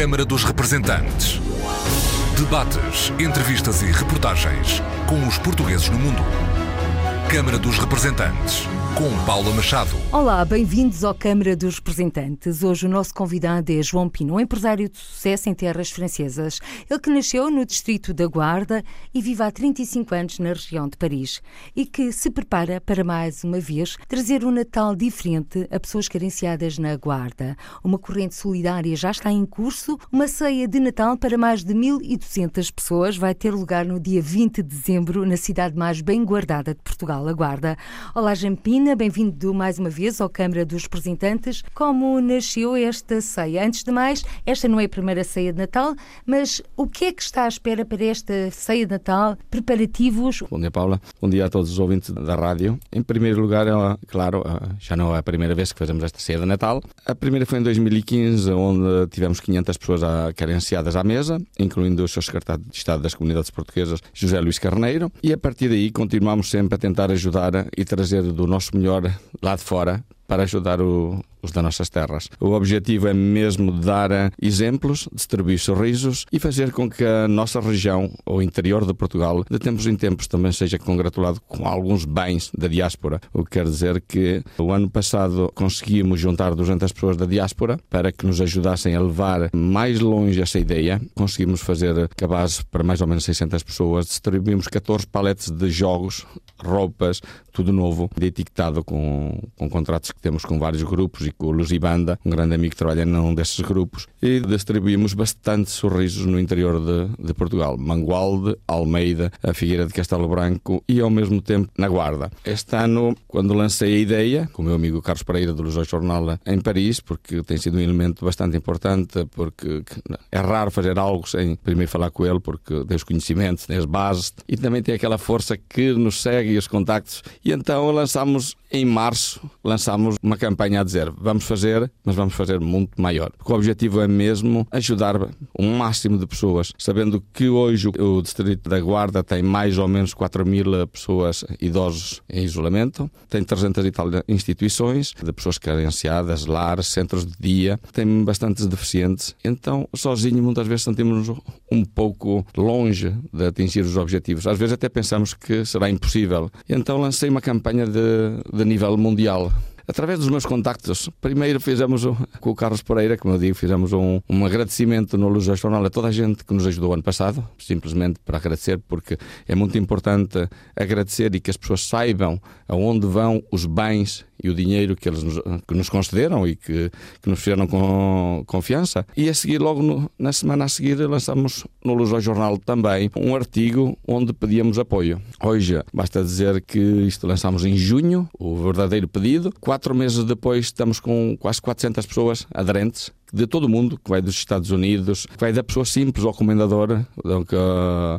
Câmara dos Representantes. Debates, entrevistas e reportagens com os portugueses no mundo. Câmara dos Representantes com Paula Machado. Olá, bem-vindos ao Câmara dos Representantes. Hoje o nosso convidado é João Pino, um empresário de sucesso em terras francesas. Ele que nasceu no distrito da Guarda e vive há 35 anos na região de Paris e que se prepara para mais uma vez trazer um Natal diferente a pessoas carenciadas na Guarda. Uma corrente solidária já está em curso. Uma ceia de Natal para mais de 1.200 pessoas vai ter lugar no dia 20 de dezembro na cidade mais bem guardada de Portugal, a Guarda. Olá, João Pino bem-vindo mais uma vez ao Câmara dos Representantes. Como nasceu esta ceia? Antes de mais, esta não é a primeira ceia de Natal, mas o que é que está à espera para esta ceia de Natal? Preparativos? Bom dia, Paula. Bom dia a todos os ouvintes da rádio. Em primeiro lugar, claro, já não é a primeira vez que fazemos esta ceia de Natal. A primeira foi em 2015, onde tivemos 500 pessoas carenciadas à mesa, incluindo o seu secretário de Estado das Comunidades Portuguesas, José Luís Carneiro, e a partir daí continuamos sempre a tentar ajudar e trazer do nosso melhor lá de fora para ajudar o, os das nossas terras. O objetivo é mesmo dar exemplos, distribuir sorrisos e fazer com que a nossa região, o interior de Portugal, de tempos em tempos também seja congratulado com alguns bens da diáspora. O que quer dizer que o ano passado conseguimos juntar 200 pessoas da diáspora para que nos ajudassem a levar mais longe essa ideia. Conseguimos fazer cabaz para mais ou menos 600 pessoas. Distribuímos 14 paletes de jogos, roupas, tudo novo, etiquetado com, com contratos temos com vários grupos com o Lusibanda, um grande amigo que trabalha num desses grupos, e distribuímos bastante sorrisos no interior de, de Portugal. Mangualde, Almeida, a Figueira de Castelo Branco e ao mesmo tempo na Guarda. Este ano, quando lancei a ideia, com o meu amigo Carlos Pereira do Lusói Jornal em Paris, porque tem sido um elemento bastante importante, porque é raro fazer algo sem primeiro falar com ele, porque tem os conhecimentos, tem as bases e também tem aquela força que nos segue e os contactos. E então lançámos em março, lançámos uma campanha a dizer vamos fazer, mas vamos fazer muito maior. Porque o objetivo é mesmo ajudar o máximo de pessoas, sabendo que hoje o Distrito da Guarda tem mais ou menos 4 mil pessoas idosos em isolamento, tem 300 e tal instituições de pessoas carenciadas, lares, centros de dia, tem bastantes deficientes. Então, sozinho, muitas vezes sentimos-nos um pouco longe de atingir os objetivos. Às vezes até pensamos que será impossível. Então lancei uma campanha de, de nível mundial através dos meus contactos. Primeiro fizemos com o Carlos Pereira, como eu digo, fizemos um, um agradecimento no Luz Jornal a toda a gente que nos ajudou ano passado, simplesmente para agradecer, porque é muito importante agradecer e que as pessoas saibam aonde vão os bens e o dinheiro que eles nos, que nos concederam e que, que nos fizeram com confiança. E a seguir, logo no, na semana a seguir, lançamos no Luz ao Jornal também um artigo onde pedíamos apoio. Hoje, basta dizer que isto lançamos em junho, o verdadeiro pedido. Quatro meses depois, estamos com quase 400 pessoas aderentes de todo o mundo, que vai dos Estados Unidos, que vai da pessoa simples ao comendador,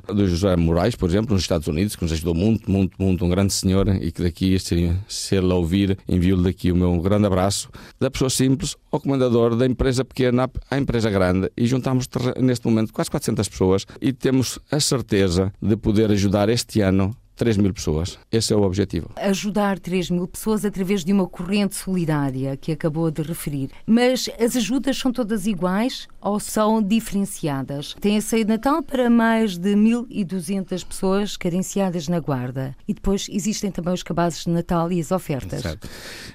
do José Moraes, por exemplo, nos Estados Unidos, que nos ajudou muito, muito, muito, um grande senhor e que daqui, se, se ele ouvir, envio-lhe daqui o meu grande abraço, da pessoa simples ao comendador, da empresa pequena à empresa grande e juntamos neste momento quase 400 pessoas e temos a certeza de poder ajudar este ano 3 mil pessoas. Esse é o objetivo. Ajudar 3 mil pessoas através de uma corrente solidária que acabou de referir. Mas as ajudas são todas iguais ou são diferenciadas? Tem a ceia de Natal para mais de 1.200 pessoas carenciadas na Guarda. E depois existem também os cabazes de Natal e as ofertas. Certo.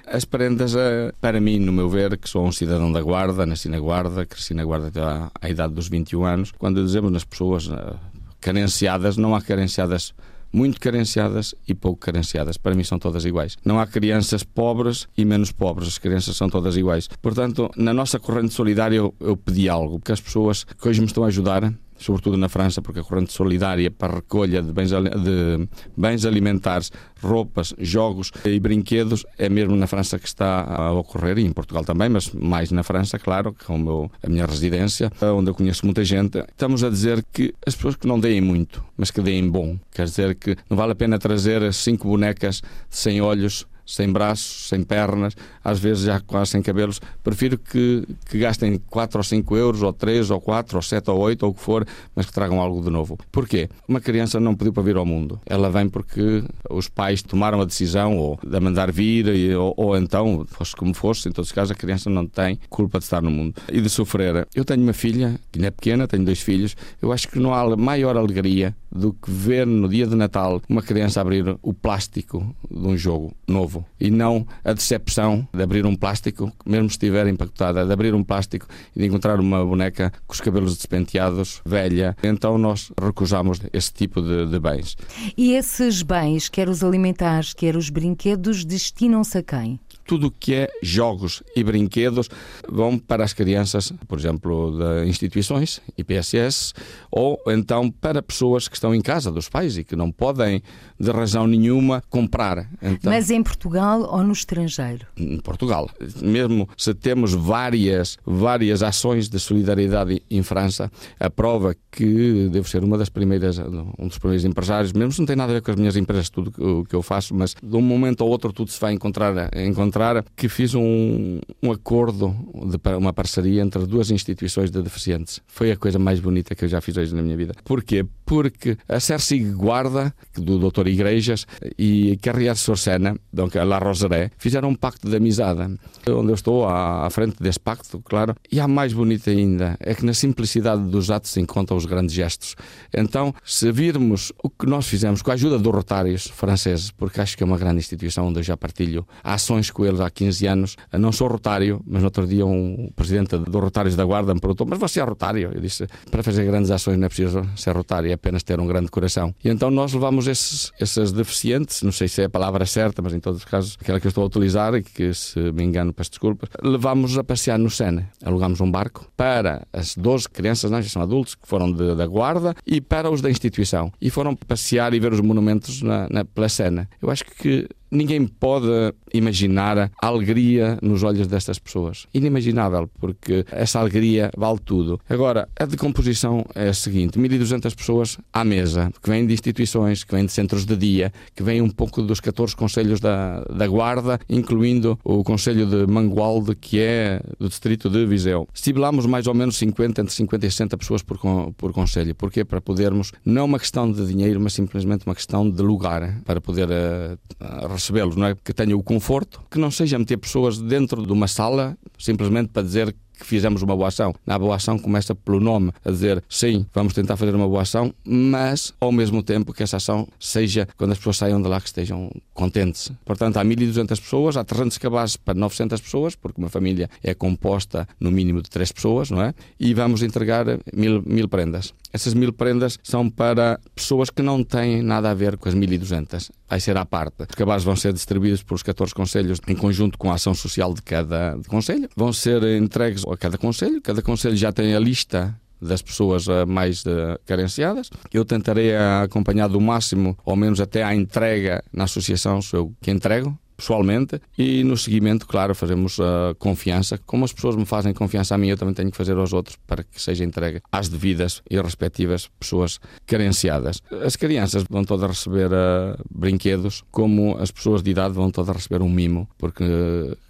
As prendas, eh, para mim, no meu ver, que sou um cidadão da Guarda, nasci na Guarda, cresci na Guarda até à idade dos 21 anos, quando dizemos nas pessoas eh, carenciadas, não há carenciadas muito carenciadas e pouco carenciadas. Para mim são todas iguais. Não há crianças pobres e menos pobres, as crianças são todas iguais. Portanto, na nossa corrente solidária eu, eu pedi algo, que as pessoas que hoje me estão a ajudar sobretudo na França, porque a corrente solidária para a recolha de bens, de bens alimentares, roupas, jogos e brinquedos é mesmo na França que está a ocorrer, e em Portugal também, mas mais na França, claro, que é o meu, a minha residência, onde eu conheço muita gente. Estamos a dizer que as pessoas que não deem muito, mas que deem bom. Quer dizer que não vale a pena trazer cinco bonecas sem olhos sem braços, sem pernas, às vezes já quase sem cabelos. Prefiro que, que gastem 4 ou 5 euros, ou 3 ou 4 ou 7 ou 8 ou o que for, mas que tragam algo de novo. Porquê? Uma criança não pediu para vir ao mundo. Ela vem porque os pais tomaram a decisão ou de a mandar vir, ou, ou então, fosse como fosse, em todos os casos, a criança não tem culpa de estar no mundo e de sofrer. Eu tenho uma filha, que ainda é pequena, tenho dois filhos, eu acho que não há maior alegria do que ver no dia de Natal uma criança abrir o plástico de um jogo novo e não a decepção de abrir um plástico, mesmo se estiver empacotada, de abrir um plástico e de encontrar uma boneca com os cabelos despenteados, velha. Então nós recusamos esse tipo de, de bens. E esses bens, quer os alimentares, quer os brinquedos, destinam-se a quem? Tudo o que é jogos e brinquedos vão para as crianças, por exemplo, de instituições, IPSS, ou então para pessoas que estão em casa dos pais e que não podem, de razão nenhuma, comprar. Então, Mas em Portugal ou no estrangeiro? Em Portugal. Mesmo se temos várias, várias ações de solidariedade em França, a prova que devo ser uma das primeiras, um dos primeiros empresários, mesmo se não tem nada a ver com as minhas empresas, tudo o que eu faço, mas de um momento ao outro tudo se vai encontrar, encontrar que fiz um, um acordo, de uma parceria entre duas instituições de deficientes. Foi a coisa mais bonita que eu já fiz hoje na minha vida. Porquê? Porque a Cersei Guarda, do Doutor Igrejas, e Carrière Sorsena, donc La Roseré, fizeram um pacto de amizade. Onde eu estou, à, frente desse pacto, claro. E há mais bonito ainda, é que na simplicidade dos atos se encontram os grandes gestos. Então, se virmos o que nós fizemos com a ajuda dos rotários franceses, porque acho que é uma grande instituição onde eu já partilho ações com eles há 15 anos. Não sou rotário, mas no outro dia um presidente dos rotários da Guarda me perguntou: Mas você é rotário? Eu disse: Para fazer grandes ações não é preciso ser rotário, é apenas ter um grande coração. E então nós levamos esses, esses deficientes, não sei se é a palavra certa, mas em todos os casos, aquela que eu estou a utilizar e que, se me engano, peço desculpas, levamos a passear no Sena. Alugamos um barco para as 12 crianças, não, já são adultos, que foram de, da Guarda, e para os da instituição. E foram passear e ver os monumentos na, na, pela Sena. Eu acho que Ninguém pode imaginar a alegria nos olhos destas pessoas. Inimaginável, porque essa alegria vale tudo. Agora, a decomposição é a seguinte: 1.200 pessoas à mesa, que vêm de instituições, que vêm de centros de dia, que vêm um pouco dos 14 conselhos da, da Guarda, incluindo o Conselho de Mangualde, que é do distrito de Viseu. Estipulamos mais ou menos 50, entre 50 e 60 pessoas por, por conselho. Porquê? Para podermos, não uma questão de dinheiro, mas simplesmente uma questão de lugar, para poder uh, recebê-los, não é? Que tenha o conforto, que não seja meter pessoas dentro de uma sala simplesmente para dizer que fizemos uma boa ação. Na boa ação começa pelo nome, a dizer sim, vamos tentar fazer uma boa ação, mas ao mesmo tempo que essa ação seja, quando as pessoas saiam de lá, que estejam contentes. Portanto, há 1.200 pessoas, há 300 cabazes para 900 pessoas, porque uma família é composta no mínimo de 3 pessoas, não é? E vamos entregar mil, mil prendas. Essas mil prendas são para pessoas que não têm nada a ver com as 1.200. Vai ser à parte. Os cabazes vão ser distribuídos pelos 14 conselhos em conjunto com a ação social de cada conselho. Vão ser entregues a cada conselho. Cada conselho já tem a lista das pessoas eh, mais uh, carenciadas. Eu tentarei acompanhar do máximo, ao menos até à entrega na associação, sou eu que entrego pessoalmente e no seguimento, claro, fazemos a confiança. Como as pessoas me fazem confiança a mim, eu também tenho que fazer aos outros para que seja entregue às devidas e respectivas pessoas carenciadas. As crianças vão todas receber uh, brinquedos, como as pessoas de idade vão todas receber um mimo, porque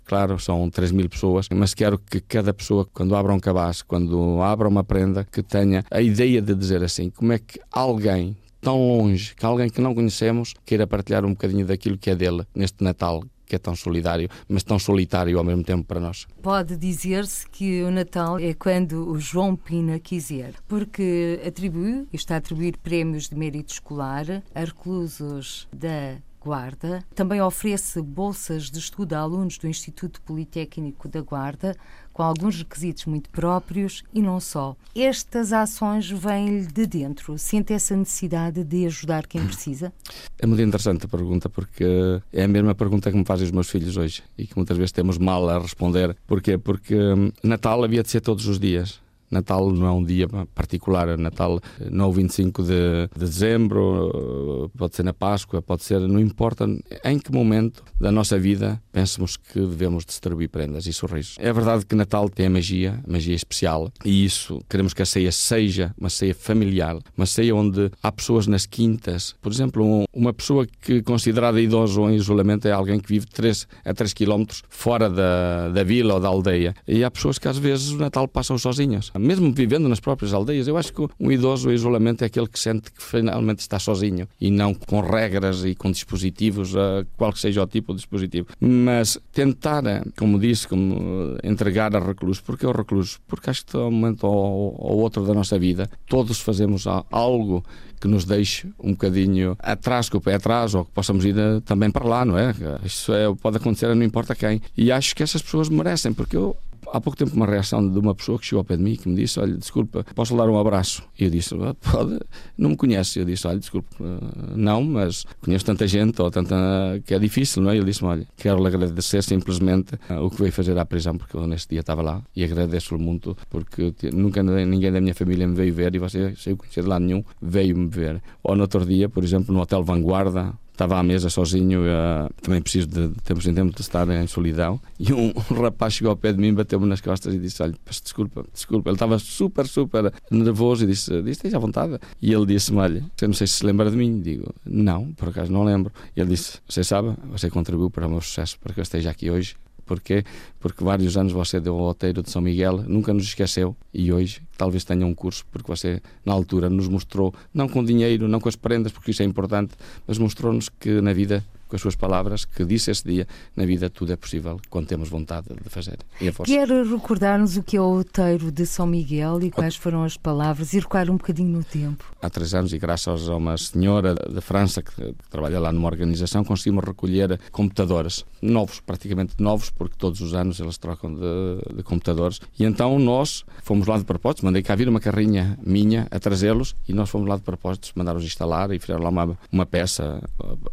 claro, são 3 mil pessoas, mas quero que cada pessoa, quando abra um cabaz, quando abra uma prenda, que tenha a ideia de dizer assim: como é que alguém tão longe, que alguém que não conhecemos queira partilhar um bocadinho daquilo que é dele neste Natal que é tão solidário, mas tão solitário ao mesmo tempo para nós. Pode dizer-se que o Natal é quando o João Pina quiser, porque atribui, está a atribuir prémios de mérito escolar a reclusos da Guarda. Também oferece bolsas de estudo a alunos do Instituto Politécnico da Guarda, com alguns requisitos muito próprios e não só. Estas ações vêm-lhe de dentro? Sente essa necessidade de ajudar quem precisa? É muito interessante a pergunta, porque é a mesma pergunta que me fazem os meus filhos hoje e que muitas vezes temos mal a responder. Porquê? Porque hum, Natal havia de ser todos os dias Natal não é um dia particular, Natal não é o 25 de, de dezembro, pode ser na Páscoa, pode ser, não importa em que momento da nossa vida pensamos que devemos distribuir prendas e sorrisos. É verdade que Natal tem a magia, a magia especial, e isso queremos que a ceia seja uma ceia familiar, uma ceia onde há pessoas nas quintas, por exemplo, um, uma pessoa que considerada idosa ou em isolamento é alguém que vive 3 a 3 km fora da, da vila ou da aldeia, e há pessoas que às vezes o Natal passam sozinhas mesmo vivendo nas próprias aldeias. Eu acho que um idoso, o isolamento, é aquele que sente que finalmente está sozinho e não com regras e com dispositivos, qual que seja o tipo de dispositivo. Mas tentar, como disse, como entregar a recluso. Porque o recluso? Porque acho que de um momento ou outro da nossa vida, todos fazemos algo que nos deixe um bocadinho atrás, com o pé atrás, ou que possamos ir eh, também para lá, não é? Isso é, pode acontecer, não importa quem. E acho que essas pessoas merecem, porque eu há pouco tempo uma reação de uma pessoa que chegou ao pé de mim que me disse, olha, desculpa, posso dar um abraço? E eu disse, ah, pode, não me conhece. Eu disse, olha, desculpa, ah, não, mas conheço tanta gente ou tanta que é difícil, não é? Ele disse-me, olha, quero lhe agradecer simplesmente ah, o que veio fazer à prisão, porque eu neste dia estava lá e agradeço-lhe muito, porque nunca ninguém da minha família me veio ver e você, sem conhecer de lado nenhum, veio-me ver. Ou no outro dia, por exemplo, no Hotel Vanguarda, estava à mesa sozinho, uh, também preciso de, de tempos em tempo de estar em solidão. E um, um rapaz chegou ao pé de mim, bateu-me nas costas e disse: Olha, desculpa, desculpa. Ele estava super, super nervoso e disse: Disse, tens à vontade. E ele disse-me: Olha, eu não sei se se lembra de mim. Digo: Não, por acaso não lembro. E ele disse: Você sabe, você contribuiu para o meu sucesso, para que eu esteja aqui hoje. Porquê? Porque vários anos você deu ao roteiro de São Miguel, nunca nos esqueceu e hoje talvez tenha um curso, porque você, na altura, nos mostrou, não com dinheiro, não com as prendas, porque isso é importante, mas mostrou-nos que na vida com as suas palavras, que disse esse dia, na vida tudo é possível quando temos vontade de fazer. E a força. Quer recordar-nos o que é o outeiro de São Miguel e quais foram as palavras e recuar um bocadinho no tempo? Há três anos, e graças a uma senhora da França que, que trabalha lá numa organização, conseguimos recolher computadores novos, praticamente novos, porque todos os anos eles trocam de, de computadores. E então nós fomos lá de propósito, mandei cá vir uma carrinha minha a trazê-los e nós fomos lá de propósito, mandaram-os instalar e fizeram lá uma, uma peça,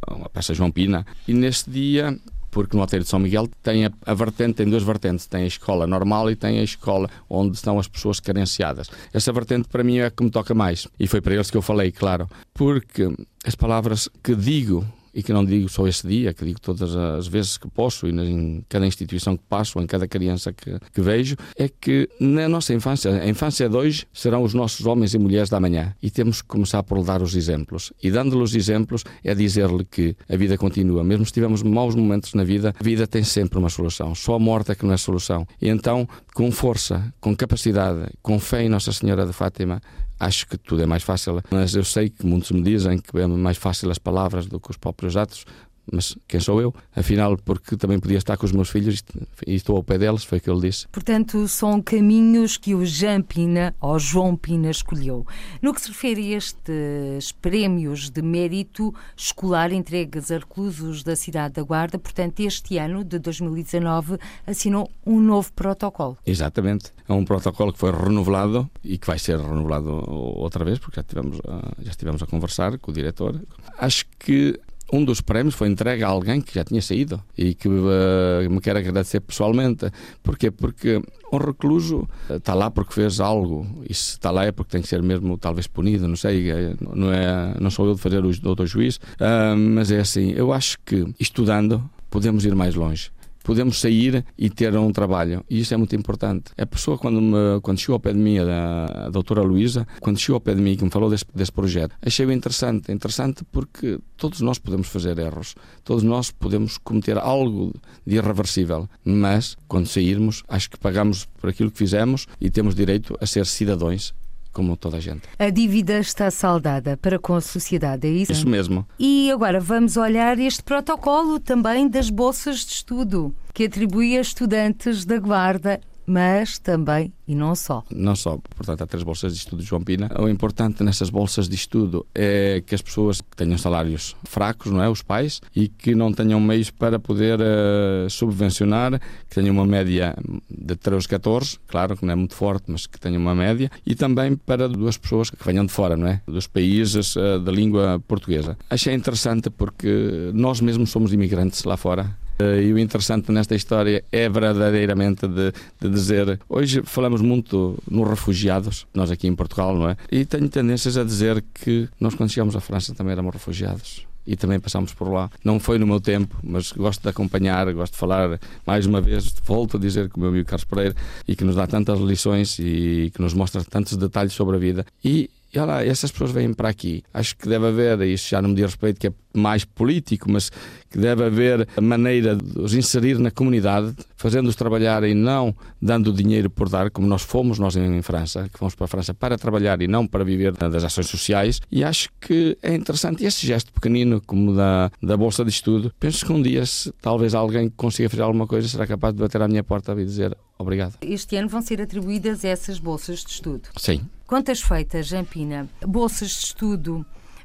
uma peça João Pires e neste dia porque no Alteiro de São Miguel tem a, a, vertente, tem duas vertentes, tem a escola normal e tem a escola onde estão as pessoas carenciadas. Essa vertente para mim é a que me toca mais. E foi para eles que eu falei, claro, porque as palavras que digo e que não digo só esse dia, que digo todas as vezes que posso e em cada instituição que passo, em cada criança que, que vejo, é que na nossa infância, a infância de hoje serão os nossos homens e mulheres da manhã e temos que começar por dar os exemplos. E dando-lhe os exemplos é dizer-lhe que a vida continua. Mesmo se tivermos maus momentos na vida, a vida tem sempre uma solução. Só a morte é que não é solução. E então, com força, com capacidade, com fé em Nossa Senhora de Fátima, acho que tudo é mais fácil, mas eu sei que muitos me dizem que é mais fácil as palavras do que os próprios atos, mas quem sou eu? Afinal, porque também podia estar com os meus filhos e estou ao pé deles, foi o que ele disse. Portanto, são caminhos que o Jean Pina, ou João Pina, escolheu. No que se refere a estes prémios de mérito escolar entregues a reclusos da cidade da Guarda, portanto, este ano de 2019 assinou um novo protocolo. Exatamente. É um protocolo que foi renovado e que vai ser renovado outra vez, porque já, tivemos, já estivemos a conversar com o diretor. Acho que um dos prémios foi entregue a alguém que já tinha saído e que uh, me quer agradecer pessoalmente. Porquê? Porque um recluso está lá porque fez algo e se está lá é porque tem que ser mesmo talvez punido, não sei, é, não, é, não sou eu de fazer o doutor juiz, uh, mas é assim, eu acho que estudando podemos ir mais longe podemos sair e ter um trabalho. E isso é muito importante. A pessoa, quando, me, quando chegou ao pé de mim, a, a doutora Luísa, quando chegou ao pé de mim que me falou desse, desse projeto, achei-o interessante. Interessante porque todos nós podemos fazer erros, todos nós podemos cometer algo de irreversível, mas quando sairmos, acho que pagamos por aquilo que fizemos e temos direito a ser cidadãos como toda a gente. A dívida está saldada para com a sociedade, é isso? Isso mesmo. E agora vamos olhar este protocolo também das bolsas de estudo, que atribui a estudantes da Guarda mas também e não só. Não só, portanto, há três bolsas de estudo de João Pina. O importante nessas bolsas de estudo é que as pessoas tenham salários fracos, não é, os pais, e que não tenham meios para poder uh, subvencionar, que tenham uma média de 13, 14, claro que não é muito forte, mas que tenham uma média, e também para duas pessoas que venham de fora, não é, dos países uh, da língua portuguesa. Achei interessante porque nós mesmos somos imigrantes lá fora Eh, e o interessante nesta história é verdadeiramente de, de dizer. Hoje falamos muito nos refugiados, nós aqui em Portugal, não é? E tenho tendências a dizer que nós, quando chegamos à França, também éramos refugiados e também passámos por lá. Não foi no meu tempo, mas gosto de acompanhar, gosto de falar mais uma vez, volto a dizer que o meu amigo Carlos Pereira e que nos dá tantas lições e que nos mostra tantos detalhes sobre a vida. E e olha lá, essas pessoas vêm para aqui. Acho que deve haver, e isto já não me diz respeito, que é mais político, mas que deve haver a maneira de os inserir na comunidade, fazendo-os trabalhar e não dando dinheiro por dar, como nós fomos, nós em França, que fomos para a França para trabalhar e não para viver das ações sociais. E acho que é interessante. E esse gesto pequenino, como da, da Bolsa de Estudo, penso que um dia, se talvez alguém consiga fazer alguma coisa, será capaz de bater à minha porta e dizer obrigado. Este ano vão ser atribuídas essas bolsas de estudo. Sim. Quantas feitas, Jean Pina? Bolsas de estudo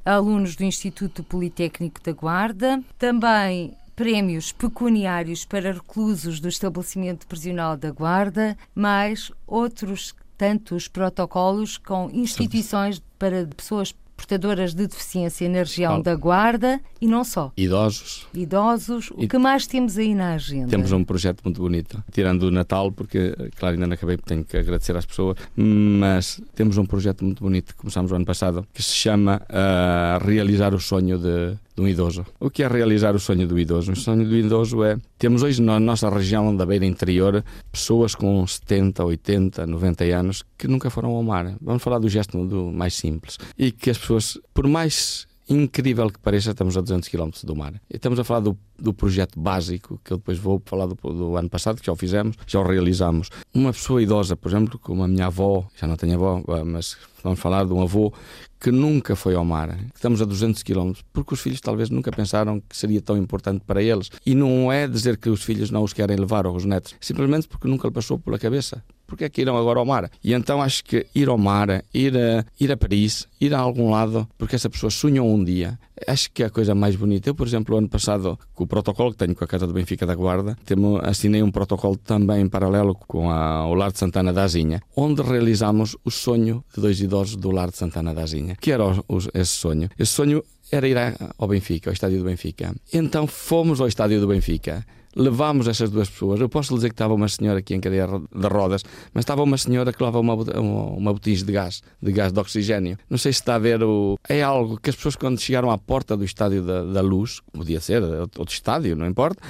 alunos do Instituto Politécnico da Guarda, também prémios pecuniários para reclusos do estabelecimento prisional da Guarda, mais outros tantos protocolos com instituições para pessoas portadoras de deficiência na região da Guarda e não só. Idosos. Idosos. O e que mais temos aí na agenda? Temos um projeto muito bonito, tirando o Natal, porque, claro, ainda não acabei, tenho que agradecer às pessoas, mas temos um projeto muito bonito que começámos o ano passado, que se chama uh, Realizar o Sonho de, de um idoso. O que é realizar o sonho do idoso? O sonho do idoso é. Temos hoje na nossa região da beira interior pessoas com 70, 80, 90 anos que nunca foram ao mar. Vamos falar do gesto do mais simples. E que as pessoas, por mais incrível que pareça, estamos a 200 km do mar. E estamos a falar do, do projeto básico, que eu depois vou falar do, do, ano passado, que já o fizemos, já o realizamos. Uma pessoa idosa, por exemplo, como a minha avó, já não tenho avó, mas vamos falar de um avô que nunca foi ao mar, estamos a 200 km, porque os filhos talvez nunca pensaram que seria tão importante para eles. E não é dizer que os filhos não os querem levar, ou os netos, simplesmente porque nunca lhe passou pela cabeça porque é que irão agora ao mar? E então acho que ir ao mar, ir a, ir a Paris, ir a algum lado, porque essa pessoa sonhou um dia, acho que é a coisa mais bonita. Eu, por exemplo, ano passado, com o protocolo que tenho com a Casa do Benfica da Guarda, temo, assinei um protocolo também em paralelo com a, o Lar de Santana da Azinha, onde realizamos o sonho de dois idosos do Lar de Santana da Azinha. Que era esse sonho? Esse sonho era ir ao Benfica, ao estádio do Benfica. Então fomos ao estádio do Benfica levámos essas duas pessoas. Eu posso dizer que estava uma senhora aqui em cadeia de rodas, mas estava uma senhora que levava uma, uma, botija de gás, de gás de oxigênio. Não sei se está a ver o. É algo que as pessoas, quando chegaram à porta do estádio da, da luz, podia ser outro estádio, não importa,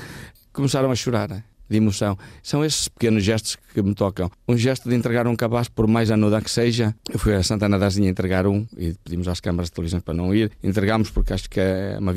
começaram a chorar de emoção. São esses pequenos gestos que me tocam. Um gesto de entregar um cabaz, por mais anuda que seja. Eu fui a Santana da Azinha entregar um e pedimos às câmaras de televisão para não ir. Entregámos porque acho que é uma,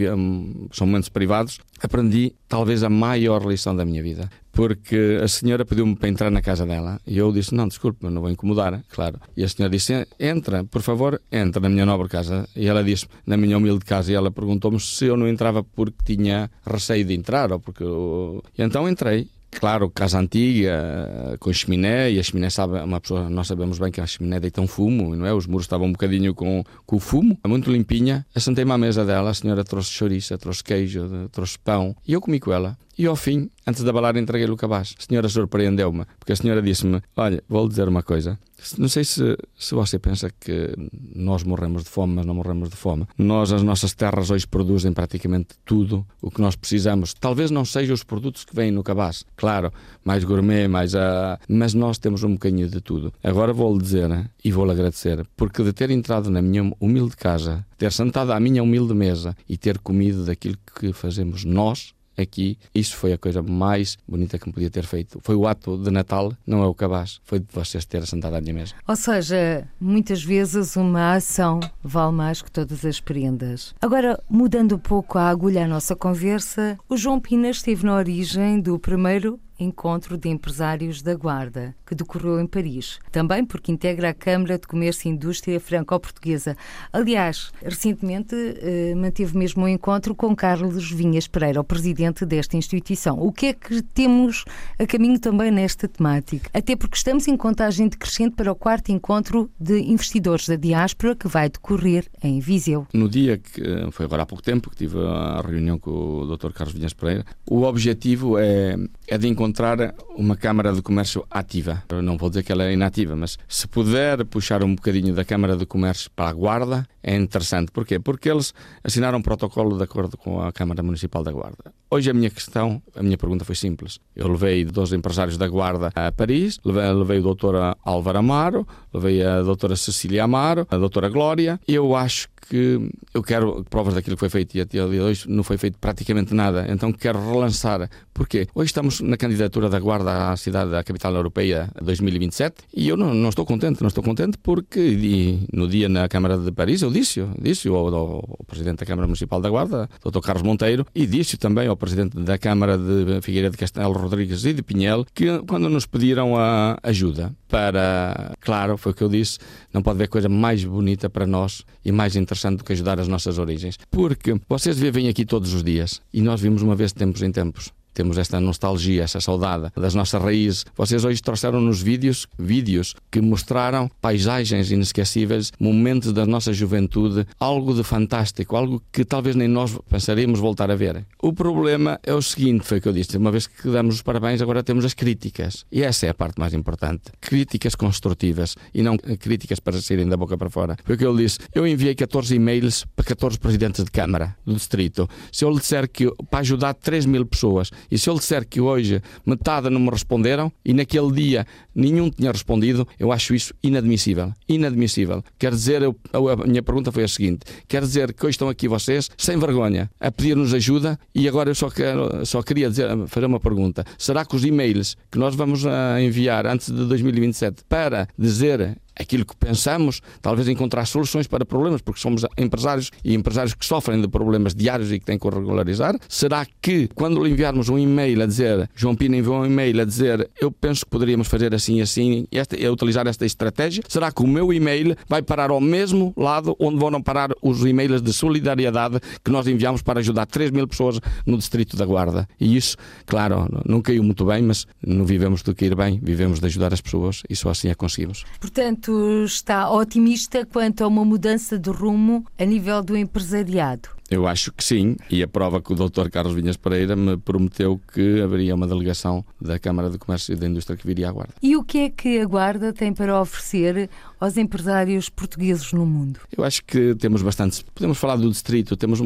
são momentos privados. Aprendi talvez a maior lição da minha vida. Porque a senhora pediu-me para entrar na casa dela e eu disse: Não, desculpe, não vou incomodar, claro. E a senhora disse: Entra, por favor, entra na minha nobre casa. E ela disse: Na minha humilde casa. E ela perguntou-me se eu não entrava porque tinha receio de entrar ou porque. Eu... E então entrei Claro, casa antiga, com chaminé, e a chaminé sabe, uma pessoa, nós sabemos bem que a chaminé deita um fumo, não é? Os muros estavam um bocadinho com, com o fumo, muito limpinha. Assentei-me à mesa dela, a senhora trouxe chouriça, trouxe queijo, trouxe pão, e eu comi com ela. E ao fim, antes da balar, entreguei-lhe o cabaz. A senhora surpreendeu-me, porque a senhora disse-me: Olha, vou-lhe dizer uma coisa. Não sei se, se você pensa que nós morremos de fome, mas não morremos de fome. Nós, as nossas terras hoje produzem praticamente tudo o que nós precisamos. Talvez não sejam os produtos que vêm no cabaz, claro, mais gourmet, mais a. Mas nós temos um bocadinho de tudo. Agora vou-lhe dizer e vou-lhe agradecer, porque de ter entrado na minha humilde casa, ter sentado à minha humilde mesa e ter comido daquilo que fazemos nós, aqui, isso foi a coisa mais bonita que me podia ter feito. Foi o ato de Natal, não é o cabaz, foi de vocês terem sentado à minha mesa. Ou seja, muitas vezes uma ação vale mais que todas as prendas. Agora, mudando um pouco a agulha à nossa conversa, o João Pina esteve na origem do primeiro Encontro de Empresários da Guarda, que decorreu em Paris, também porque integra a Câmara de Comércio e Indústria Franco-Portuguesa. Aliás, recentemente eh, manteve mesmo um encontro com Carlos Vinhas Pereira, o presidente desta instituição. O que é que temos a caminho também nesta temática? Até porque estamos em contagem decrescente para o quarto encontro de investidores da diáspora que vai decorrer em Viseu. No dia que foi agora há pouco tempo que tive a reunião com o Dr. Carlos Vinhas Pereira, o objetivo é, é de encontrar encontrar uma Câmara de Comércio ativa. Eu não vou dizer que ela é inativa, mas se puder puxar um bocadinho da Câmara de Comércio para a Guarda, é interessante. Porquê? Porque eles assinaram um protocolo de acordo com a Câmara Municipal da Guarda. Hoje a minha questão, a minha pergunta foi simples. Eu levei dois empresários da Guarda a Paris, levei, levei o doutor Álvaro Amaro, levei a doutora Cecília Amaro, a doutora Glória. Eu acho que eu quero provas daquilo que foi feito e até hoje não foi feito praticamente nada. Então quero relançar. Porquê? Hoje estamos na candidatura da Guarda à cidade da capital europeia 2027 e eu não, não estou contente. Não estou contente porque no dia na Câmara de Paris eu disse, disse ao, ao, Presidente da Câmara Municipal da Guarda, Dr. Carlos Monteiro, e disse também ao Presidente da Câmara de Figueira de Castelo Rodrigues e de Pinhel que quando nos pediram a ajuda para, claro, foi o que eu disse, não pode haver coisa mais bonita para nós e mais interessante do que ajudar as nossas origens. Porque vocês vivem aqui todos os dias e nós vimos uma vez de tempos em tempos temos esta nostalgia, esta saudade das nossas raízes. Vocês hoje trouxeram-nos vídeos, vídeos que mostraram paisagens inesquecíveis, momentos da nossa juventude, algo de fantástico, algo que talvez nem nós pensaríamos voltar a ver. O problema é o seguinte, foi o que eu disse, uma vez que damos os parabéns, agora temos as críticas. E essa é a parte mais importante. Críticas construtivas e não críticas para saírem da boca para fora. Foi o que eu disse. Eu enviei 14 e-mails para 14 presidentes de Câmara do Distrito. Se eu lhe disser que para ajudar 3 mil pessoas e se eu disser que hoje metade não me responderam e naquele dia nenhum tinha respondido, eu acho isso inadmissível. Inadmissível. Quer dizer, eu, a minha pergunta foi a seguinte: quer dizer que hoje estão aqui vocês, sem vergonha, a pedir-nos ajuda e agora eu só, quero, só queria dizer, fazer uma pergunta. Será que os e-mails que nós vamos ah, enviar antes de 2027 para dizer aquilo que pensamos, talvez encontrar soluções para problemas, porque somos empresários e empresários que sofrem de problemas diários e que têm que regularizar. Será que quando lhe enviarmos um e-mail a dizer, João Pina enviou um e-mail a dizer, eu penso que poderíamos fazer assim e assim, esta, é utilizar esta estratégia, será que o meu e-mail vai parar ao mesmo lado onde vão parar os e-mails de solidariedade que nós enviamos para ajudar 3 mil pessoas no Distrito da Guarda? E isso, claro, não caiu muito bem, mas não vivemos de cair bem, vivemos de ajudar as pessoas e só assim é conseguimos. Portanto, está otimista quanto a uma mudança de rumo a nível do empresariado. Eu acho que sim, e a prova que o Dr. Carlos Vinhas Pereira me prometeu que haveria uma delegação da Câmara de Comércio e da Indústria que viria à Guarda. E o que é que a Guarda tem para oferecer aos empresários portugueses no mundo? Eu acho que temos bastante. Podemos falar do distrito, temos,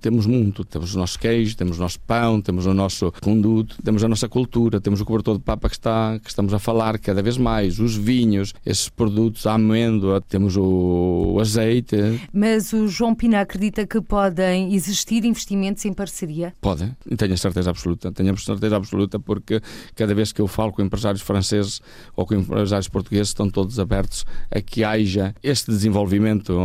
temos muito. Temos o nosso queijo, temos o nosso pão, temos o nosso conduto, temos a nossa cultura, temos o cobertor de papa que, está, que estamos a falar cada vez mais, os vinhos, esses produtos, a amêndoa, temos o, o azeite. Mas o João Pina acredita que pode podem existir investimentos em parceria? Podem, tenho a certeza absoluta. Tenho certeza absoluta porque cada vez que eu falo com empresários franceses ou com empresários portugueses estão todos abertos a que haja este desenvolvimento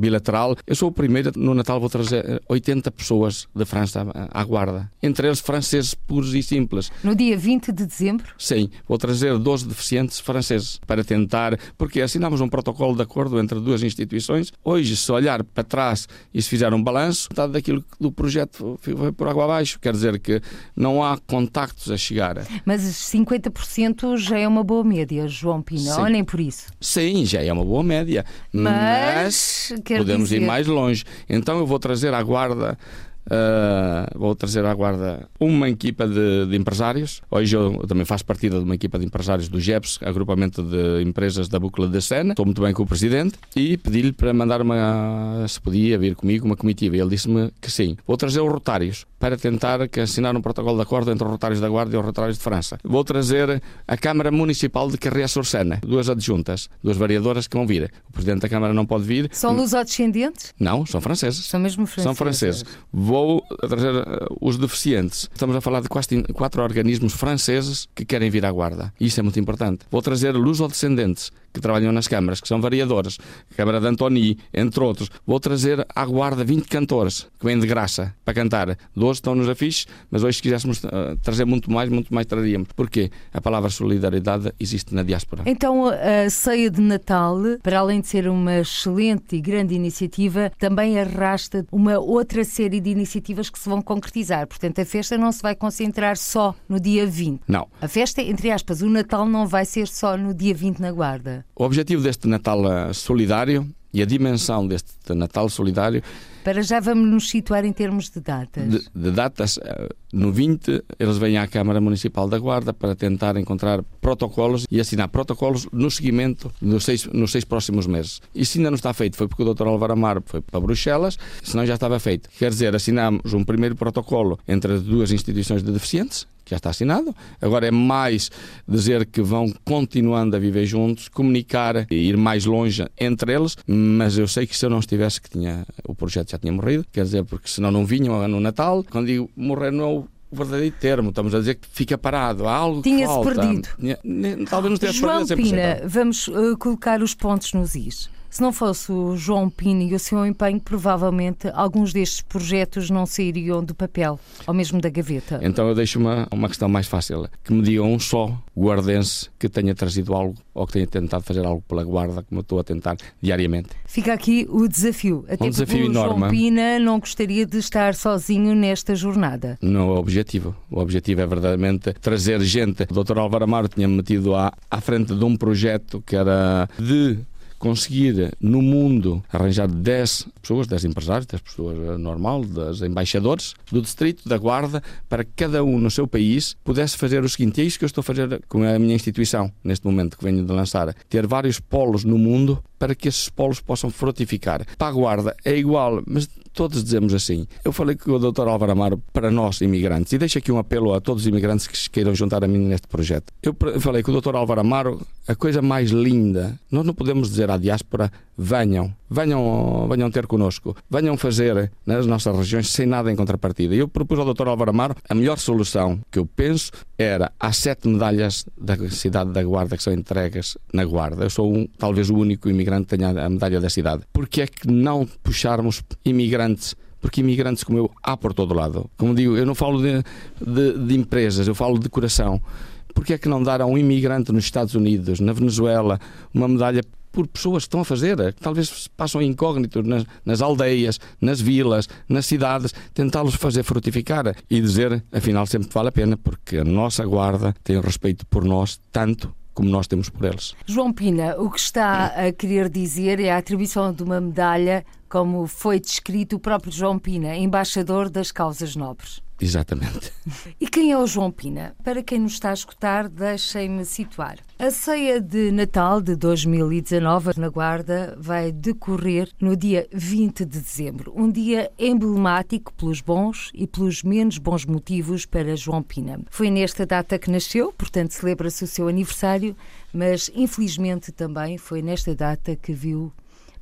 bilateral. Eu sou o primeiro, no Natal vou trazer 80 pessoas da França à guarda, entre eles franceses puros e simples. No dia 20 de dezembro? Sim, vou trazer 12 deficientes franceses para tentar, porque assinamos um protocolo de acordo entre duas instituições. Hoje, se olhar para trás e se fizer um balanço, metade daquilo do projeto foi por água abaixo. Quer dizer que não há contactos a chegar. Mas 50% já é uma boa média, João Pina, ou nem por isso? Sim, já é uma boa média. Mas, mas podemos dizer... ir mais longe. Então eu vou trazer à guarda Uh, vou trazer à guarda uma equipa de, de, empresários. Hoje eu também faço partida de uma equipa de empresários do GEPS, agrupamento de empresas da Bucla da Sena. Estou muito bem com o presidente e pedi-lhe para mandar uma. se podia vir comigo uma comitiva. Ele disse-me que sim. Vou trazer os rotários para tentar que assinar um protocolo de acordo entre os rotários da Guarda e os rotários de França. Vou trazer a Câmara Municipal de Carreira Sorsena, duas adjuntas, duas variadoras que vão vir. O presidente da Câmara não pode vir. São lusodescendentes? Não, são franceses. São mesmo franceses. São franceses. Vou trazer eh, os deficientes. Estamos a falar de quase quatro organismos franceses que querem vir à guarda. Isso é muito importante. Vou trazer luso-descendentes que trabalham nas câmaras, que são variadoras, a Câmara de Antoni, entre outros. Vou trazer à guarda 20 cantores que vêm de graça para cantar. Dois estão nos afixes, mas hoje, se quiséssemos uh, trazer muito mais, muito mais traríamos. Porquê? A palavra solidariedade existe na diáspora. Então, a ceia de Natal, para além de ser uma excelente e grande iniciativa, também arrasta uma outra série de iniciativas que se vão concretizar. Portanto, a festa não se vai concentrar só no dia 20. Não. A festa, entre aspas, o Natal não vai ser só no dia 20 na Guarda. O objetivo deste Natal solidário e a dimensão deste Natal solidário Para já vamos nos situar em termos de datas. De, de datas, eh, no 20, eles vêm à Câmara Municipal da Guarda para tentar encontrar protocolos e assinar protocolos no seguimento nos seis, nos seis próximos meses. Isso ainda não está feito, foi porque o Dr. Álvaro Amaro foi para Bruxelas, senão já estava feito. Quer dizer, assinamos um primeiro protocolo entre as duas instituições de deficientes, já está assinado. Agora é mais dizer que vão continuando a viver juntos, comunicar e ir mais longe entre eles, mas eu sei que se eu não estivesse, que tinha, o projeto já tinha morrido, quer dizer, porque senão não vinham no Natal. Quando digo morrer, não é o verdadeiro termo, estamos a dizer que fica parado, há algo Tinha-se perdido. Talvez não tivesse João perdido 100%. Pina, vamos uh, colocar os pontos nos is. Se não fosse o João Pina e o seu empenho, provavelmente alguns destes projetos não sairiam do papel, ou mesmo da gaveta. Então eu deixo uma, uma questão mais fácil. Que me digam um só guardense que tenha trazido algo ou que tenha tentado fazer algo pela guarda, como eu estou a tentar diariamente. Fica aqui o desafio. Até um desafio porque o enorme. João Pina não gostaria de estar sozinho nesta jornada. Não é o objetivo. O objetivo é verdadeiramente trazer gente. O Dr. Álvaro Amaro tinha-me metido à, à frente de um projeto que era de conseguir no mundo arranjar 10 pessoas, 10 empresários, 10 pessoas eh, normal, 10 embaixadores do distrito, da guarda, para que cada um no seu país pudesse fazer o seguinte, é isso que eu estou a fazer com a minha instituição, neste momento que venho de lançar, ter vários polos no mundo para que esses polos possam frutificar. Para a guarda é igual, mas todos dizemos assim. Eu falei com o Dr. Álvaro Amaro para nós, imigrantes, e deixo aqui um apelo a todos os imigrantes que se queiram juntar a mim neste projeto. Eu falei com o Dr. Álvaro Amaro, a coisa mais linda, nós não podemos dizer à diáspora, venham, venham, venham ter connosco, venham fazer nas nossas regiões sem nada em contrapartida. Eu propus ao Dr. Álvaro Amaro, a melhor solução que eu penso era as sete medalhas da cidade da Guarda que são entregues na Guarda. Eu sou um, talvez o único imigrante que tenha a medalha da cidade. Porque é que não puxarmos imigrantes porque imigrantes como eu há por todo lado. Como digo, eu não falo de, de, de empresas, eu falo de coração. Porque é que não dar a um imigrante nos Estados Unidos, na Venezuela, uma medalha por pessoas que estão a fazer, que talvez passam incógnitos nas, nas, aldeias, nas vilas, nas cidades, tentá-los fazer frutificar e dizer, afinal, sempre vale a pena, porque a nossa guarda tem respeito por nós tanto como nós temos por eles. João Pina, o que está a querer dizer é a atribuição de uma medalha, como foi descrito o próprio João Pina, embaixador das causas nobres. Exatamente. E quem é o João Pina? Para quem nos está a escutar, deixem-me situar. A ceia de Natal de 2019 na Guarda vai decorrer no dia 20 de dezembro, um dia emblemático pelos bons e pelos menos bons motivos para João Pina. Foi nesta data que nasceu, portanto celebra-se o seu aniversário, mas infelizmente também foi nesta data que viu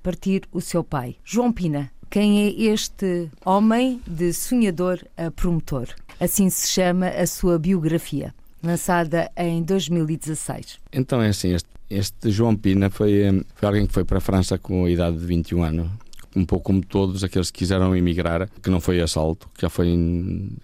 partir o seu pai. João Pina, quem é este homem de sonhador a promotor? Assim se chama a sua biografia, lançada em 2016. Então é assim, este, este João Pina foi, eh, foi alguém que foi para a França com a idade de 21 anos um pouco como todos aqueles que quiseram emigrar, que não foi assalto, que já foi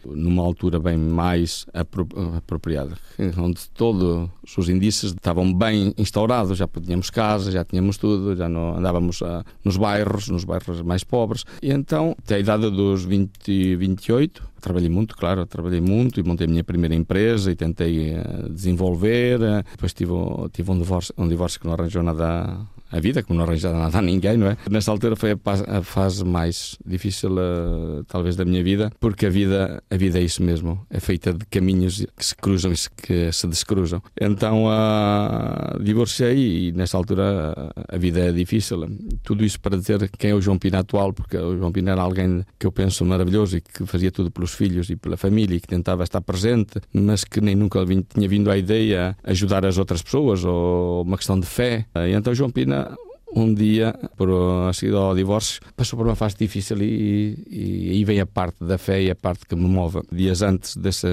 numa altura bem mais apropriada, onde todos os indícios estavam bem instaurados, já tínhamos casa, já tínhamos tudo, já não andávamos a, ah, nos bairros, nos bairros mais pobres. E então, até a idade dos 20, 28, trabalhei muito, claro, trabalhei muito e montei a minha primeira empresa e tentei uh, desenvolver. Uh, depois tive, tive um, divórcio, um divórcio que não arranjou nada a vida, como não arranjava nada a ninguém, não é? Nessa altura foi a, fase mais difícil, uh, talvez, da minha vida, porque a vida, a vida é isso mesmo, é feita de caminhos que se cruzam e que se descruzam. Então, uh, divorciei e nessa altura a vida é difícil. Tudo isso para dizer quem é o João Pina atual, porque o João Pina era alguém que eu penso maravilhoso e que fazia tudo pelos filhos e pela família e que tentava estar presente, mas que nem nunca tinha vindo à ideia ajudar as outras pessoas ou uma questão de fé. E então João Pina um dia, por a seguir ao divórcio, passou por uma fase difícil e, e, aí vem a parte da fé e a parte que me move. Dias antes desse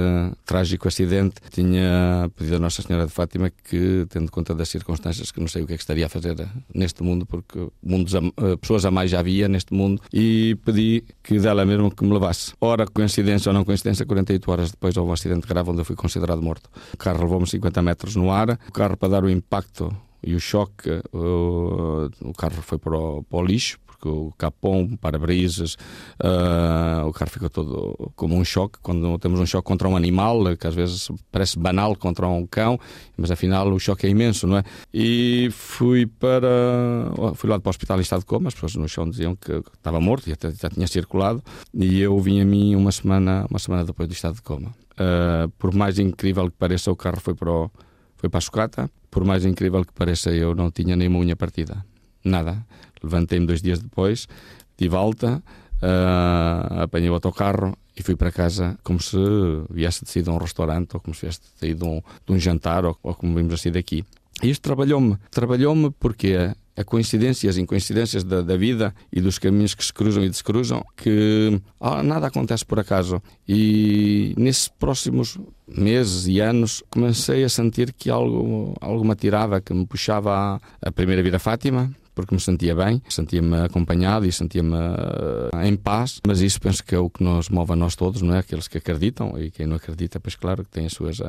trágico acidente, tinha pedido a Nossa Senhora de Fátima que, tendo conta das circunstâncias, que não sei o que é que estaria a fazer neste mundo, porque mundos a, eh, pessoas a mais já havia neste mundo, e pedi que dela mesmo que me levasse. Ora, coincidência ou não coincidência, 48 horas depois houve um acidente grave onde eu fui considerado morto. O carro levou-me 50 metros no ar, o carro para dar o impacto e o choque uh, o carro foi para o, para o lixo, porque o capão, para-brisas, uh, o carro ficou todo como um choque. Quando temos um choque contra um animal, que às vezes parece banal contra um cão, mas afinal o choque é imenso, não é? E fui para. Fui lá para o hospital em estado de coma, as pessoas no chão diziam que estava morto e até já tinha circulado, e eu vim a mim uma semana, uma semana depois do estado de coma. Uh, por mais incrível que pareça, o carro foi para, o, foi para a sucata. Por mais incrível que pareça, eu não tinha nem uma unha partida. Nada. Levantei-me dois dias depois, de volta, uh, apanhei o autocarro e fui para casa como se viesse de sair de um restaurante ou como se viesse de sair de um, de um jantar ou, ou como vimos assim daqui. E isto trabalhou-me. Trabalhou-me porque a coincidências e incoincidências da, da, vida e dos caminhos que se cruzam e descruzam, que ah, nada acontece por acaso. E nesses próximos meses e anos comecei a sentir que algo, algo me atirava, que me puxava à, à primeira vida Fátima, porque me sentia bem, sentia-me acompanhado e sentia-me uh, em paz, mas isso penso que é o que nos move a nós todos, não é? Aqueles que acreditam e quem não acredita, pois claro que tem as suas, uh,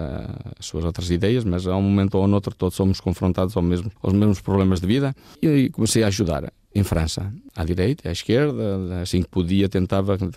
as suas outras ideias, mas a um momento ou outro todos somos confrontados ao mesmo, aos mesmos problemas de vida. E comecei a ajudar em França, à direita, à esquerda, assim que podia, tentava, que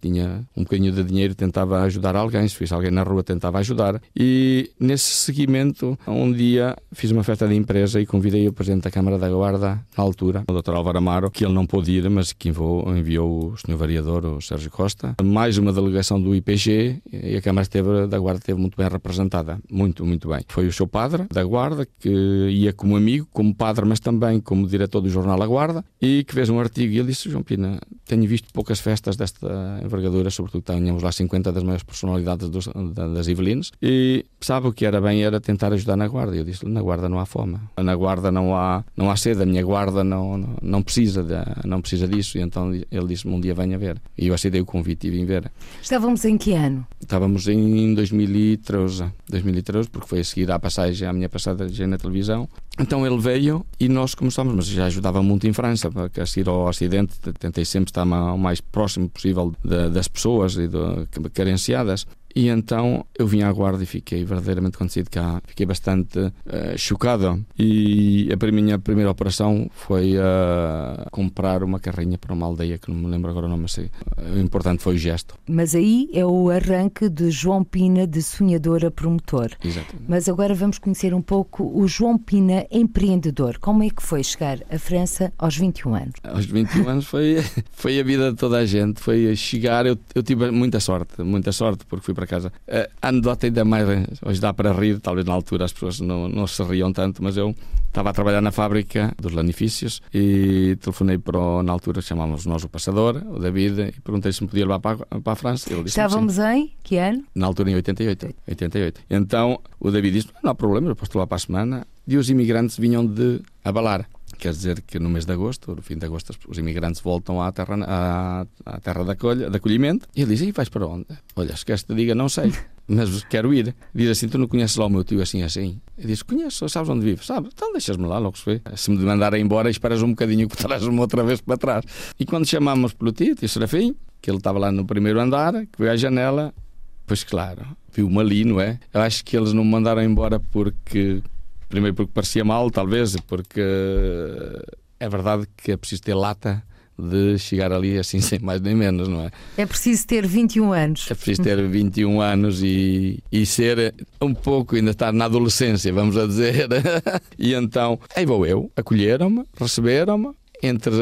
tinha um bocadinho de dinheiro, tentava ajudar alguém, se fosse alguém na rua, tentava ajudar. E nesse seguimento, um dia fiz uma festa de empresa e convidei o Presidente da Câmara da Guarda, na altura, o Dr. Álvaro Amaro, que ele não pôde ir, mas que enviou, enviou o Sr. Vereador, o Sérgio Costa, mais uma delegação do IPG e a Câmara esteve, da Guarda esteve muito bem representada, muito, muito bem. Foi o seu padre da Guarda, que ia como amigo, como padre, mas também como diretor do jornal A Guarda, e que fez um artigo e ele disse, João Pina, tenho visto poucas festas desta envergadura, sobretudo tínhamos lá 50 das maiores personalidades dos, das Ivelines, e sabe o que era bem era tentar ajudar na guarda. Eu disse, na guarda não há fome, na guarda não há, não há sede, a minha guarda não, não, não precisa, de, não precisa disso. E então ele disse-me, um dia venha ver. E eu aceitei o convite e vim ver. Estávamos em que ano? Estávamos em 2013, 2013 porque foi a seguir à passagem, à minha passagem na televisão. Então ele veio e nós começamos, mas já ajudava muito em França, porque a seguir ao acidente tentei sempre estar o mais próximo possível de, das pessoas e de, carenciadas. E então eu vim à guarda e fiquei verdadeiramente acontecido cá. Fiquei bastante uh, chocado. E a minha primeira operação foi uh, comprar uma carrinha para uma aldeia que não me lembro agora o nome. Sei. O importante foi o gesto. Mas aí é o arranque de João Pina, de sonhador a promotor. Exatamente. Mas agora vamos conhecer um pouco o João Pina, empreendedor. Como é que foi chegar à França aos 21 anos? Aos 21 anos foi, foi a vida de toda a gente. Foi chegar. Eu, eu tive muita sorte, muita sorte, porque fui para para casa. A anedota ainda mais, hoje dá para rir, talvez na altura as pessoas não, não se riam tanto, mas eu estava a trabalhar na fábrica dos lanifícios e telefonei para o, na altura, chamávamos nós o passador, o David, e perguntei se me podia levar para, para a França. Ele disse Estávamos sim. em que ano? Na altura em 88. 88. Então o David disse: não há problema, eu posso levar para a semana. E os imigrantes vinham de abalar. Quer dizer que no mês de agosto, no fim de agosto, os imigrantes voltam à terra, à, à terra de, acolha, de acolhimento e ele diz: E vais para onde? Olha, se queres te diga, não sei, mas quero ir. Diz assim: Tu não conheces lá o meu tio assim assim? Eu disse: Conheço, sabes onde vive? Sabe? Então deixas-me lá, logo se vê. Se me mandarem embora, esperas um bocadinho que traz-me outra vez para trás. E quando chamámos pelo tio, tio Serafim, que ele estava lá no primeiro andar, que veio à janela, pois claro, viu-me ali, não é? Eu acho que eles não me mandaram embora porque Primeiro porque parecia mal, talvez, porque é verdade que é preciso ter lata de chegar ali assim sem mais nem menos, não é? É preciso ter 21 anos. É preciso ter 21 anos e, e ser um pouco, ainda estar na adolescência, vamos a dizer. e então, aí vou eu, acolheram-me, receberam-me, entre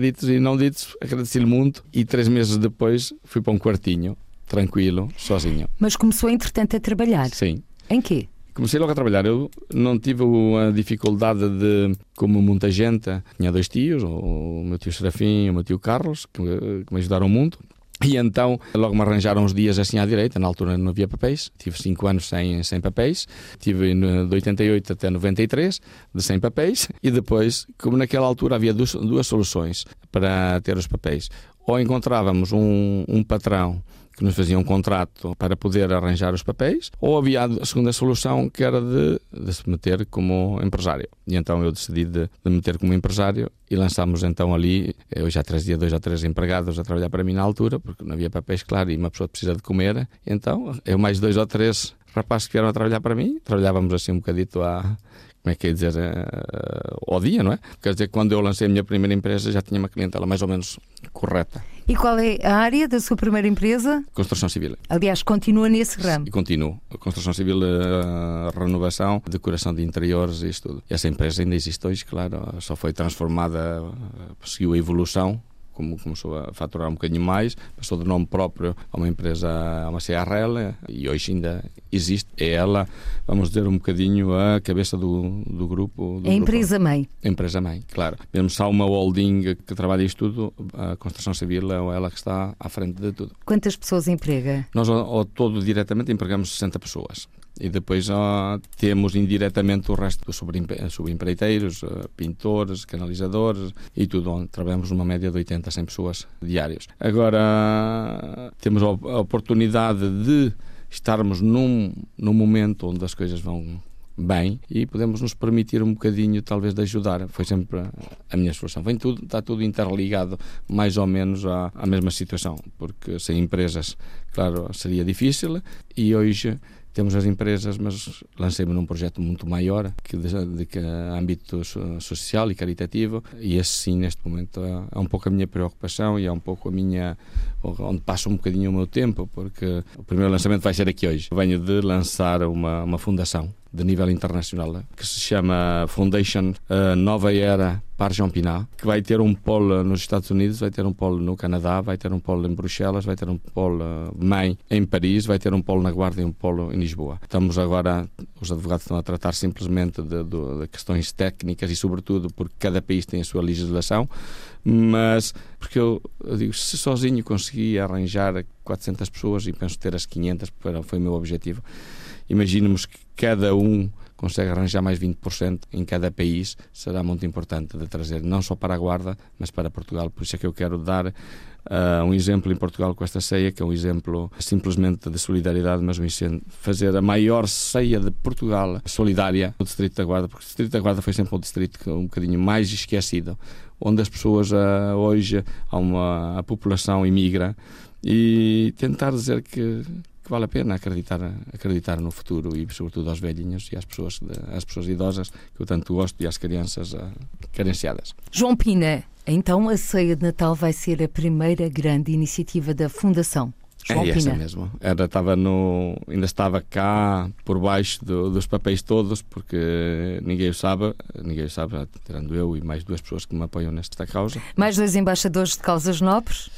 ditos e não ditos, agradeci-lhe muito e três meses depois fui para um quartinho, tranquilo, sozinho. Mas começou entretanto a trabalhar? Sim. Em quê? Comecei logo a trabalhar. Eu não tive a dificuldade de, como muita gente, tinha dois tios, o meu tio Serafim e o meu tio Carlos, que, que me ajudaram muito. E então logo me arranjaram uns dias assim à direita, na altura não havia papéis, tive 5 anos sem, sem papéis, tive de 88 até 93 de sem papéis. E depois, como naquela altura havia duas, duas soluções para ter os papéis, ou encontrávamos um, um patrão que nos fazia um contrato para poder arranjar os papéis, ou havia a segunda solução que era de, de se meter como empresário. E então eu decidi de, de meter como empresário e lançámos então ali, eu já trazia dois ou três empregados a trabalhar para mim na altura, porque não havia papéis, claro, e uma pessoa precisa de comer, então eu mais dois ou três rapazes que vieram a trabalhar para mim, trabalhávamos assim um bocadito a como é que é dizer, uh, ao dia, não é? Quer dizer, quando eu lancei a minha primeira empresa já tinha uma clientela mais ou menos correta. E qual é a área da sua primeira empresa? Construção civil. Aliás, continua nesse ramo. E continuo. Construção civil, uh, renovação, decoração de interiores e tudo. Essa empresa ainda existe hoje, claro, só foi transformada, seguiu a evolução como começou a faturar um bocadinho mais, passou de nome próprio a uma empresa, a uma CRL, e hoje ainda existe. É ela, vamos dizer, um bocadinho a cabeça do, do grupo. Do a empresa-mãe. A empresa-mãe, claro. Mesmo se há uma holding que trabalha isto tudo, a construção civil é ela que está à frente de tudo. Quantas pessoas emprega? Nós, ao, ao todo, diretamente, empregamos 60 pessoas. E depois ó, temos indiretamente o resto dos subempreiteiros, eh, pintores, canalizadores e tudo, onde trabalhamos numa média de 80 a 100 pessoas diárias. Agora temos a oportunidade de estarmos num, num momento onde as coisas vão bem e podemos nos permitir um bocadinho talvez de ajudar. Foi sempre a minha solução. Vem tudo está tudo interligado mais ou menos à, à mesma situação porque sem empresas claro seria difícil. E hoje temos as empresas, mas lancei-me num projeto muito maior, que de, de, de âmbito social e caritativo, e esse sim, neste momento, é, é um pouco a minha preocupação e é um pouco a minha. onde passo um bocadinho o meu tempo, porque o primeiro lançamento vai ser aqui hoje. Venho de lançar uma, uma fundação de nível internacional, que se chama Foundation Nova Era Parjon Pinat, que vai ter um polo nos Estados Unidos, vai ter um polo no Canadá, vai ter um polo em Bruxelas, vai ter um polo uh, mãe em Paris, vai ter um polo na Guarda e um polo em Lisboa. Estamos agora, os advogados estão a tratar simplesmente de, de, de questões técnicas e, sobretudo, porque cada país tem a sua legislação, mas porque eu, eu, digo, se sozinho consegui arranjar 400 pessoas e penso ter as 500, foi o meu objetivo, imaginemos que cada um consegue arranjar mais 20% em cada país, será muito importante de trazer não só para a Guarda, mas para Portugal. Por isso é que eu quero dar uh, um exemplo em Portugal com esta ceia, que é um exemplo simplesmente de solidariedade, mas um fazer a maior ceia de Portugal solidária no Distrito da Guarda, porque o Distrito da Guarda foi sempre um distrito um bocadinho mais esquecido, onde as pessoas uh, hoje, há uma, a população imigra, e tentar dizer que que vale a pena acreditar, acreditar no futuro e, sobretudo, aos velhinhos e às pessoas, às pessoas idosas, que eu tanto gosto, e às crianças uh, carenciadas. João Pina, então a ceia de Natal vai ser a primeira grande iniciativa da Fundação. João é essa mesmo. Era, estava no, ainda estava cá por baixo do, dos papéis todos, porque ninguém o sabe, ninguém o sabe, tirando eu e mais duas pessoas que me apoiam nesta causa. Mais dois embaixadores de causas nobres?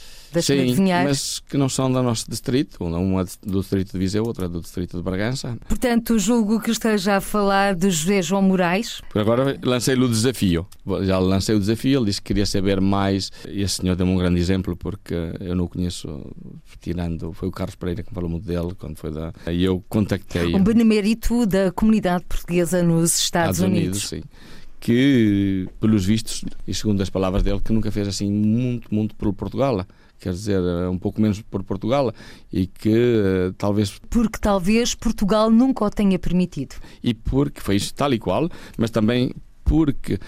Sim, mas que não são do nosso distrito, uma do distrito de Viseu, outra do distrito de Bragança. Portanto, julgo que esteja a falar de José João Moraes. Por agora lancei-lhe o desafio. Já lancei o desafio, ele disse que queria saber mais e esse senhor deu-me um grande exemplo porque eu não o conheço, tirando, foi o Carlos Pereira que falou muito dele quando foi da... E eu contactei... Um benemérito da comunidade portuguesa nos Estados, Estados Unidos. Unidos sim que, pelos vistos, e segundo as palavras dele, que nunca fez assim muito, muito por Portugal quer dizer, eh, um pouco menos por Portugal e que uh, talvez. Porque talvez Portugal nunca o tenha permitido. E porque foi isso tal e qual, mas também porque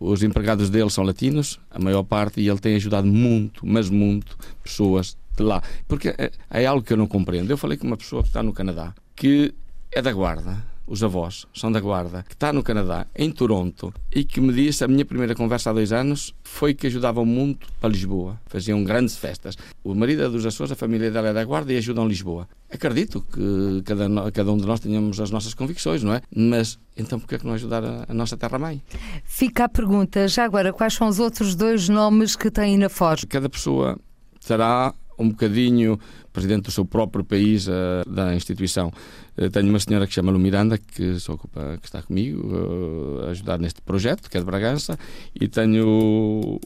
os empregados dele são latinos, a maior parte, e ele tem ajudado muito, mas muito, pessoas de lá. Porque é, é algo que eu não compreendo. Eu falei com uma pessoa que está no Canadá, que é da Guarda os avós, são da Guarda, que está no Canadá, em Toronto, e que me disse, a minha primeira conversa há dois anos, foi que ajudavam muito para Lisboa. Faziam grandes festas. O marido é dos Açores, a família dela é da Guarda e ajudam Lisboa. Acredito que cada, cada um de nós tenhamos as nossas convicções, não é? Mas então por que é que não ajudar a, a nossa terra-mãe? Fica a pergunta, já agora, quais são os outros dois nomes que têm na Foz? Cada pessoa terá um bocadinho presidente do seu próprio país, uh, da instituição. Uh, tenho uma senhora que chama Lu Miranda, que, se ocupa, que está comigo uh, a ajudar neste projeto, que é de Bragança, e tenho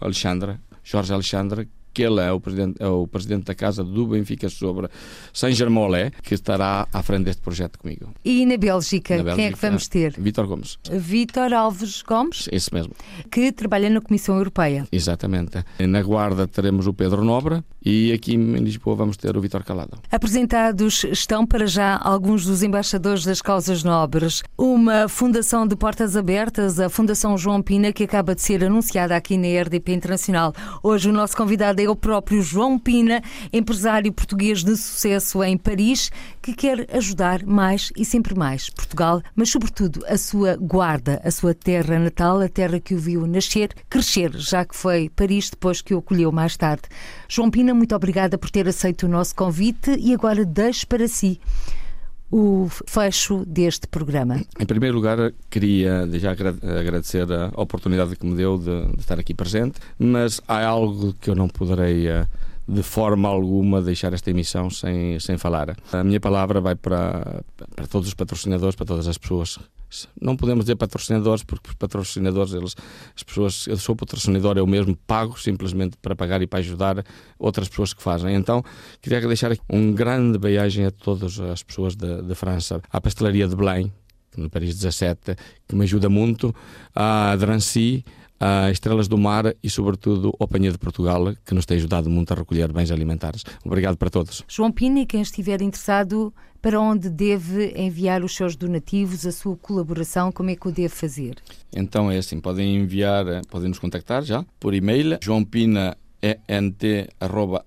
Alexandra, Jorge Alexandra, que ele é o presidente, é o presidente da Casa do Benfica sobre Saint-Germain-Lé, que estará à frente deste projeto comigo. E na Bélgica, na Bélgica quem é que vamos ter? Vítor Gomes. Vítor Alves Gomes? Esse mesmo. Que trabalha na Comissão Europeia. Exatamente. Na Guarda teremos o Pedro Nobre e aqui em Lisboa vamos ter o Vítor Calado. Apresentados estão para já alguns dos embaixadores das causas nobres. Uma fundação de portas abertas, a Fundação João Pina, que acaba de ser anunciada aqui na RDP Internacional. Hoje o nosso convidado Guarda é o próprio João Pina, empresário português de sucesso em Paris, que quer ajudar mais e sempre mais Portugal, mas sobretudo a sua Guarda, a sua terra natal, a terra que o viu nascer, crescer, já que foi Paris depois que o acolheu mais tarde. João Pina, muito obrigada por ter aceito o nosso convite e agora deixo para si o fecho deste programa? Em primeiro lugar, queria já agradecer a oportunidade que me deu de, de estar aqui presente, mas há algo que eu não poderei eh, de forma alguma deixar esta emissão sem, sem falar. A minha palavra vai para, para todos os patrocinadores, para todas as pessoas não podemos dizer patrocinadores, porque os patrocinadores, eles, as pessoas, eu sou patrocinador, eu mesmo pago simplesmente para pagar e para ajudar outras pessoas que fazem. Então, queria deixar aqui um grande beijo a todas as pessoas de França, à pastelaria de Belém, no Paris 17, que me ajuda muito, à Drancy, a Estrelas do Mar e, sobretudo, ao Panha de Portugal, que nos tem ajudado muito a recolher bens alimentares. Obrigado para todos. João Pina, e quem estiver interessado, para onde deve enviar os seus donativos, a sua colaboração, como é que o deve fazer? Então é assim, podem enviar, podem nos contactar já por e-mail, joaopina ent.aol.com,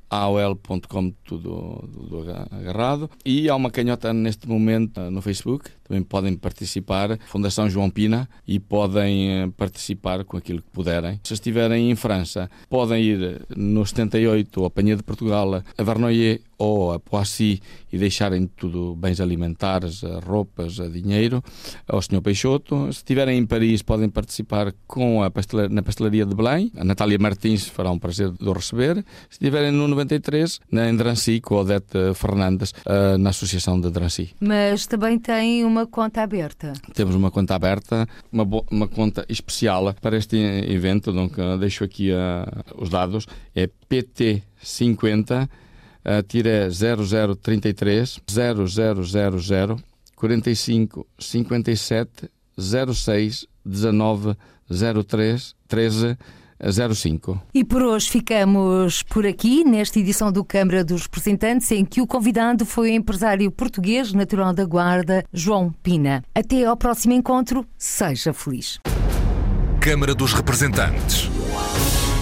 tudo, tudo agarrado. E há uma canhota neste momento no Facebook, também podem participar, Fundação João Pina, e podem eh, participar com aquilo que puderem. Se estiverem em França, podem ir no 78, ao Panha de Portugal, a Varnoyer ou a Poissy e deixarem tudo, bens alimentares, roupas, dinheiro, ao Sr. Peixoto. Se estiverem em Paris, podem participar com a pastelaria, na pastelaria de Belém. A Natália Martins fará um prazer de o receber. Se estiverem no 93, na Drancy, com a Odete Fernandes, eh, na Associação de Drancy. Mas também tem uma uma conta aberta? Temos uma conta aberta, uma, uma conta especial para este evento, então deixo aqui uh, os dados, é PT50 uh, 0033 0000 45 57 06 19 03 13 05. E por hoje ficamos por aqui, nesta edição do Câmara dos Representantes, em que o convidado foi o empresário português natural da Guarda, João Pina. Até ao próximo encontro, seja feliz. Câmara dos Representantes.